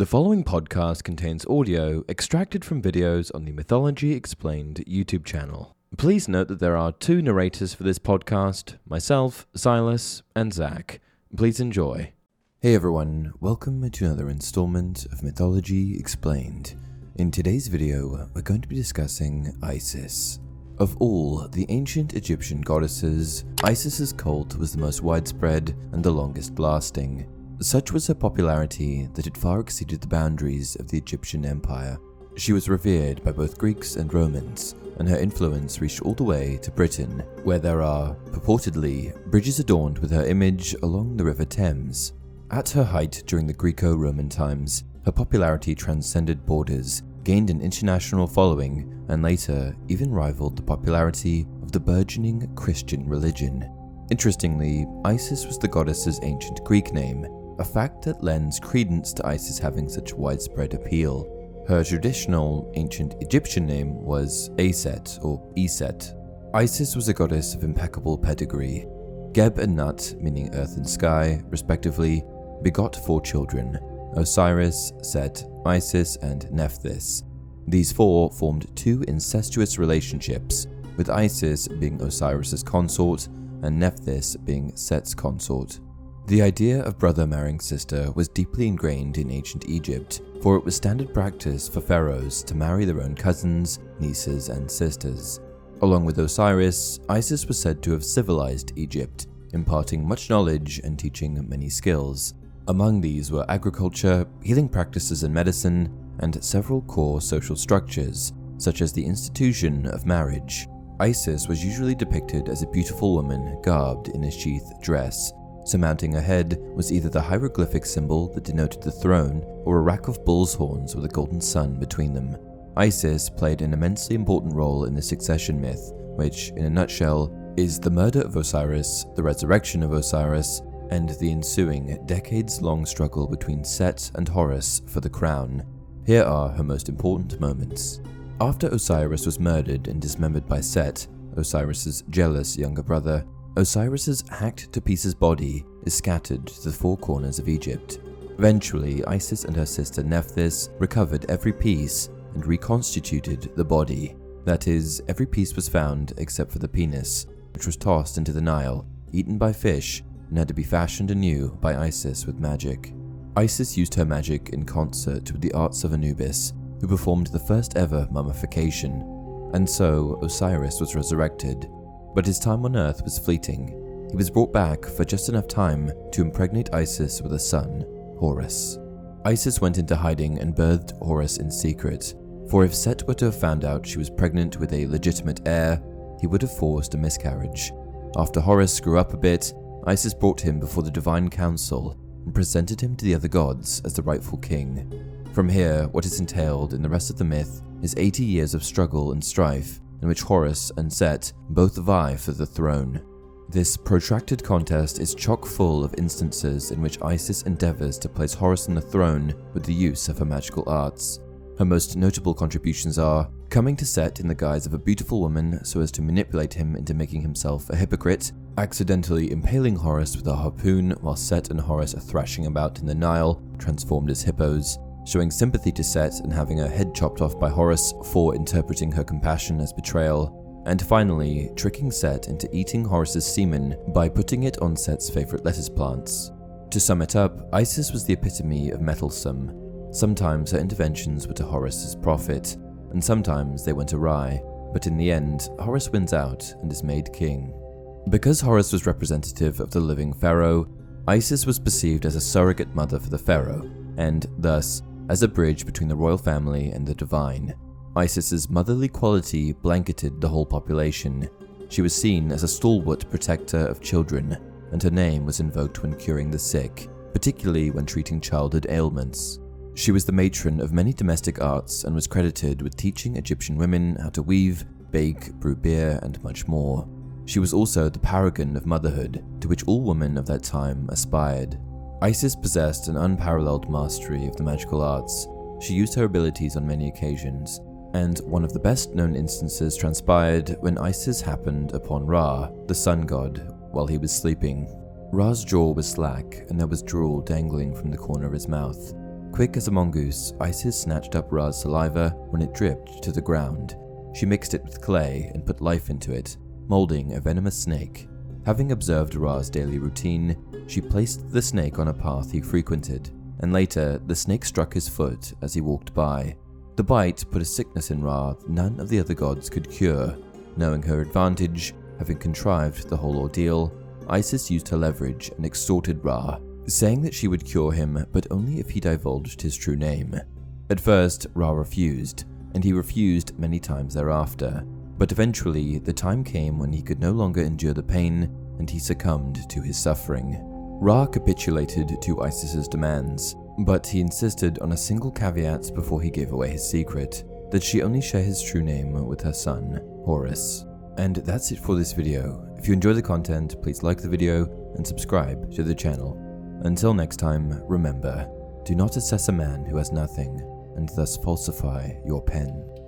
The following podcast contains audio extracted from videos on the Mythology Explained YouTube channel. Please note that there are two narrators for this podcast myself, Silas, and Zach. Please enjoy. Hey everyone, welcome to another installment of Mythology Explained. In today's video, we're going to be discussing Isis. Of all the ancient Egyptian goddesses, Isis's cult was the most widespread and the longest lasting. Such was her popularity that it far exceeded the boundaries of the Egyptian empire. She was revered by both Greeks and Romans, and her influence reached all the way to Britain, where there are, purportedly, bridges adorned with her image along the River Thames. At her height during the Greco Roman times, her popularity transcended borders, gained an international following, and later even rivaled the popularity of the burgeoning Christian religion. Interestingly, Isis was the goddess's ancient Greek name, a fact that lends credence to Isis having such widespread appeal. Her traditional ancient Egyptian name was Aset or Iset. Isis was a goddess of impeccable pedigree. Geb and Nut, meaning earth and sky, respectively, begot four children Osiris, Set, Isis, and Nephthys. These four formed two incestuous relationships, with Isis being Osiris's consort and Nephthys being Set's consort. The idea of brother marrying sister was deeply ingrained in ancient Egypt, for it was standard practice for pharaohs to marry their own cousins, nieces, and sisters. Along with Osiris, Isis was said to have civilized Egypt, imparting much knowledge and teaching many skills. Among these were agriculture, healing practices and medicine, and several core social structures, such as the institution of marriage. Isis was usually depicted as a beautiful woman garbed in a sheath dress, Surmounting her head was either the hieroglyphic symbol that denoted the throne or a rack of bull's horns with a golden sun between them. Isis played an immensely important role in the succession myth, which, in a nutshell, is the murder of Osiris, the resurrection of Osiris, and the ensuing decades long struggle between Set and Horus for the crown. Here are her most important moments. After Osiris was murdered and dismembered by Set, Osiris's jealous younger brother, Osiris's hacked to pieces body is scattered to the four corners of Egypt. Eventually, Isis and her sister Nephthys recovered every piece and reconstituted the body. That is, every piece was found except for the penis, which was tossed into the Nile, eaten by fish, and had to be fashioned anew by Isis with magic. Isis used her magic in concert with the arts of Anubis, who performed the first ever mummification, and so Osiris was resurrected but his time on Earth was fleeting. He was brought back for just enough time to impregnate Isis with a son, Horus. Isis went into hiding and birthed Horus in secret, for if Set were to have found out she was pregnant with a legitimate heir, he would have forced a miscarriage. After Horus grew up a bit, Isis brought him before the Divine Council and presented him to the other gods as the rightful king. From here, what is entailed in the rest of the myth is 80 years of struggle and strife in which Horus and Set both vie for the throne. This protracted contest is chock full of instances in which Isis endeavors to place Horus on the throne with the use of her magical arts. Her most notable contributions are coming to Set in the guise of a beautiful woman so as to manipulate him into making himself a hypocrite, accidentally impaling Horus with a harpoon while Set and Horus are thrashing about in the Nile, transformed as hippos, showing sympathy to Set and having her head chopped off by Horus for interpreting her compassion as betrayal, and finally, tricking Set into eating Horus's semen by putting it on Set's favorite lettuce plants. To sum it up, Isis was the epitome of meddlesome. Sometimes her interventions were to Horus's profit, and sometimes they went awry, but in the end, Horus wins out and is made king. Because Horus was representative of the living pharaoh, Isis was perceived as a surrogate mother for the pharaoh, and thus as a bridge between the royal family and the divine. Isis's motherly quality blanketed the whole population. She was seen as a stalwart protector of children, and her name was invoked when curing the sick, particularly when treating childhood ailments. She was the matron of many domestic arts and was credited with teaching Egyptian women how to weave, bake, brew beer, and much more. She was also the paragon of motherhood to which all women of that time aspired. Isis possessed an unparalleled mastery of the magical arts. She used her abilities on many occasions, and one of the best known instances transpired when Isis happened upon Ra, the sun god, while he was sleeping. Ra's jaw was slack, and there was drool dangling from the corner of his mouth. Quick as a mongoose, Isis snatched up Ra's saliva when it dripped to the ground. She mixed it with clay and put life into it, molding a venomous snake. Having observed Ra's daily routine, she placed the snake on a path he frequented, and later the snake struck his foot as he walked by. The bite put a sickness in Ra none of the other gods could cure. Knowing her advantage, having contrived the whole ordeal, Isis used her leverage and extorted Ra, saying that she would cure him but only if he divulged his true name. At first, Ra refused, and he refused many times thereafter, but eventually the time came when he could no longer endure the pain and he succumbed to his suffering. Ra capitulated to Isis's demands, but he insisted on a single caveat before he gave away his secret that she only share his true name with her son, Horus. And that's it for this video. If you enjoy the content, please like the video and subscribe to the channel. Until next time, remember do not assess a man who has nothing and thus falsify your pen.